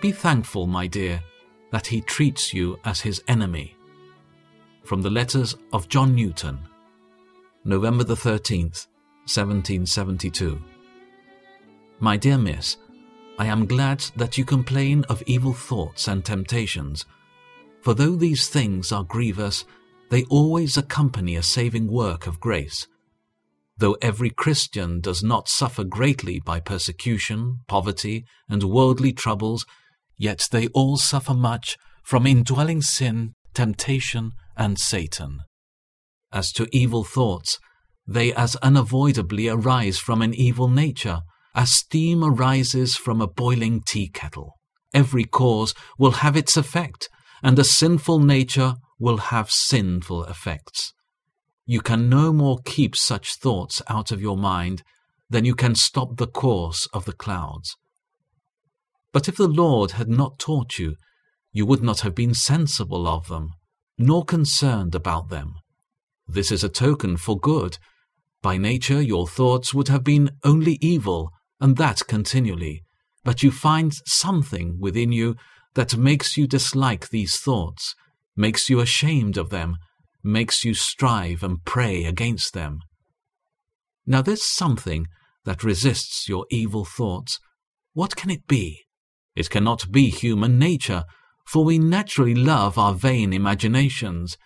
Be thankful, my dear, that he treats you as his enemy. From the letters of John Newton, November the 13th, 1772. My dear Miss, I am glad that you complain of evil thoughts and temptations, for though these things are grievous, they always accompany a saving work of grace. Though every Christian does not suffer greatly by persecution, poverty, and worldly troubles, yet they all suffer much from indwelling sin, temptation, and Satan. As to evil thoughts, they as unavoidably arise from an evil nature, as steam arises from a boiling tea kettle. Every cause will have its effect, and a sinful nature will have sinful effects. You can no more keep such thoughts out of your mind than you can stop the course of the clouds. But if the Lord had not taught you, you would not have been sensible of them, nor concerned about them. This is a token for good. By nature your thoughts would have been only evil, and that continually. But you find something within you that makes you dislike these thoughts, makes you ashamed of them, makes you strive and pray against them. Now this something that resists your evil thoughts, what can it be? It cannot be human nature, for we naturally love our vain imaginations.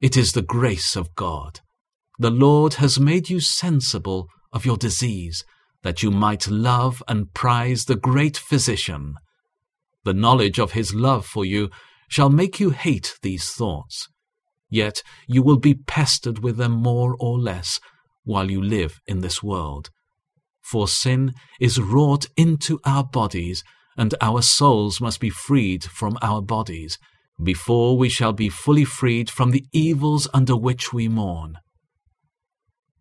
It is the grace of God. The Lord has made you sensible of your disease, that you might love and prize the great physician. The knowledge of his love for you shall make you hate these thoughts. Yet you will be pestered with them more or less while you live in this world. For sin is wrought into our bodies, and our souls must be freed from our bodies, before we shall be fully freed from the evils under which we mourn.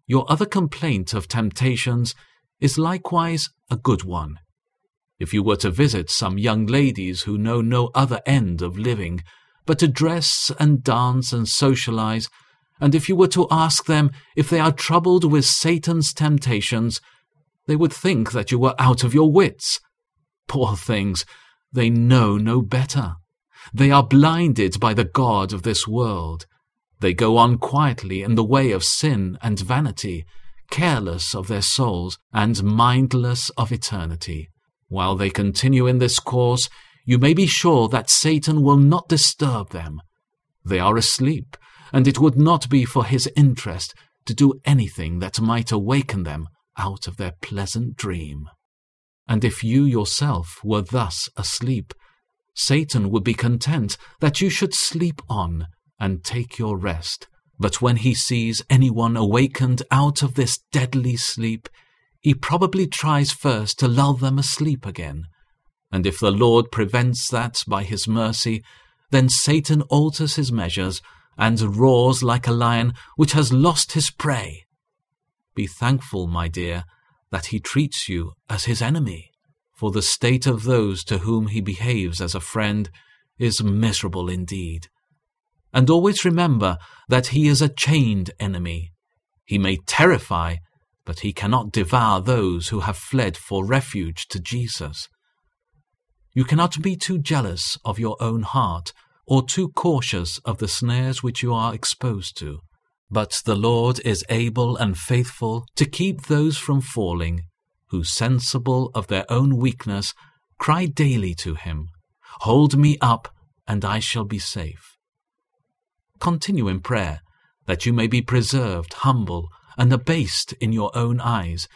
Your other complaint of temptations is likewise a good one. If you were to visit some young ladies who know no other end of living but to dress and dance and socialize, and if you were to ask them if they are troubled with Satan's temptations, they would think that you were out of your wits. Poor things, they know no better. They are blinded by the God of this world. They go on quietly in the way of sin and vanity, careless of their souls and mindless of eternity. While they continue in this course, you may be sure that Satan will not disturb them. They are asleep, and it would not be for his interest to do anything that might awaken them out of their pleasant dream. And if you yourself were thus asleep, Satan would be content that you should sleep on and take your rest. But when he sees anyone awakened out of this deadly sleep, he probably tries first to lull them asleep again. And if the Lord prevents that by his mercy, then Satan alters his measures and roars like a lion which has lost his prey. Be thankful, my dear, that he treats you as his enemy, for the state of those to whom he behaves as a friend is miserable indeed. And always remember that he is a chained enemy. He may terrify, but he cannot devour those who have fled for refuge to Jesus. You cannot be too jealous of your own heart, or too cautious of the snares which you are exposed to. But the Lord is able and faithful to keep those from falling, who, sensible of their own weakness, cry daily to him, Hold me up, and I shall be safe. Continue in prayer, that you may be preserved humble and abased in your own eyes,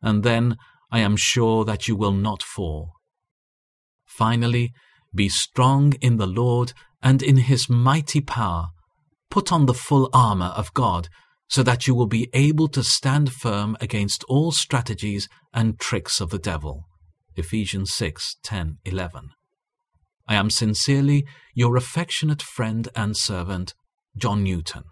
and then I am sure that you will not fall. Finally, be strong in the Lord and in his mighty power. Put on the full armour of God, so that you will be able to stand firm against all strategies and tricks of the devil. Ephesians 6 10 11. I am sincerely your affectionate friend and servant, John Newton.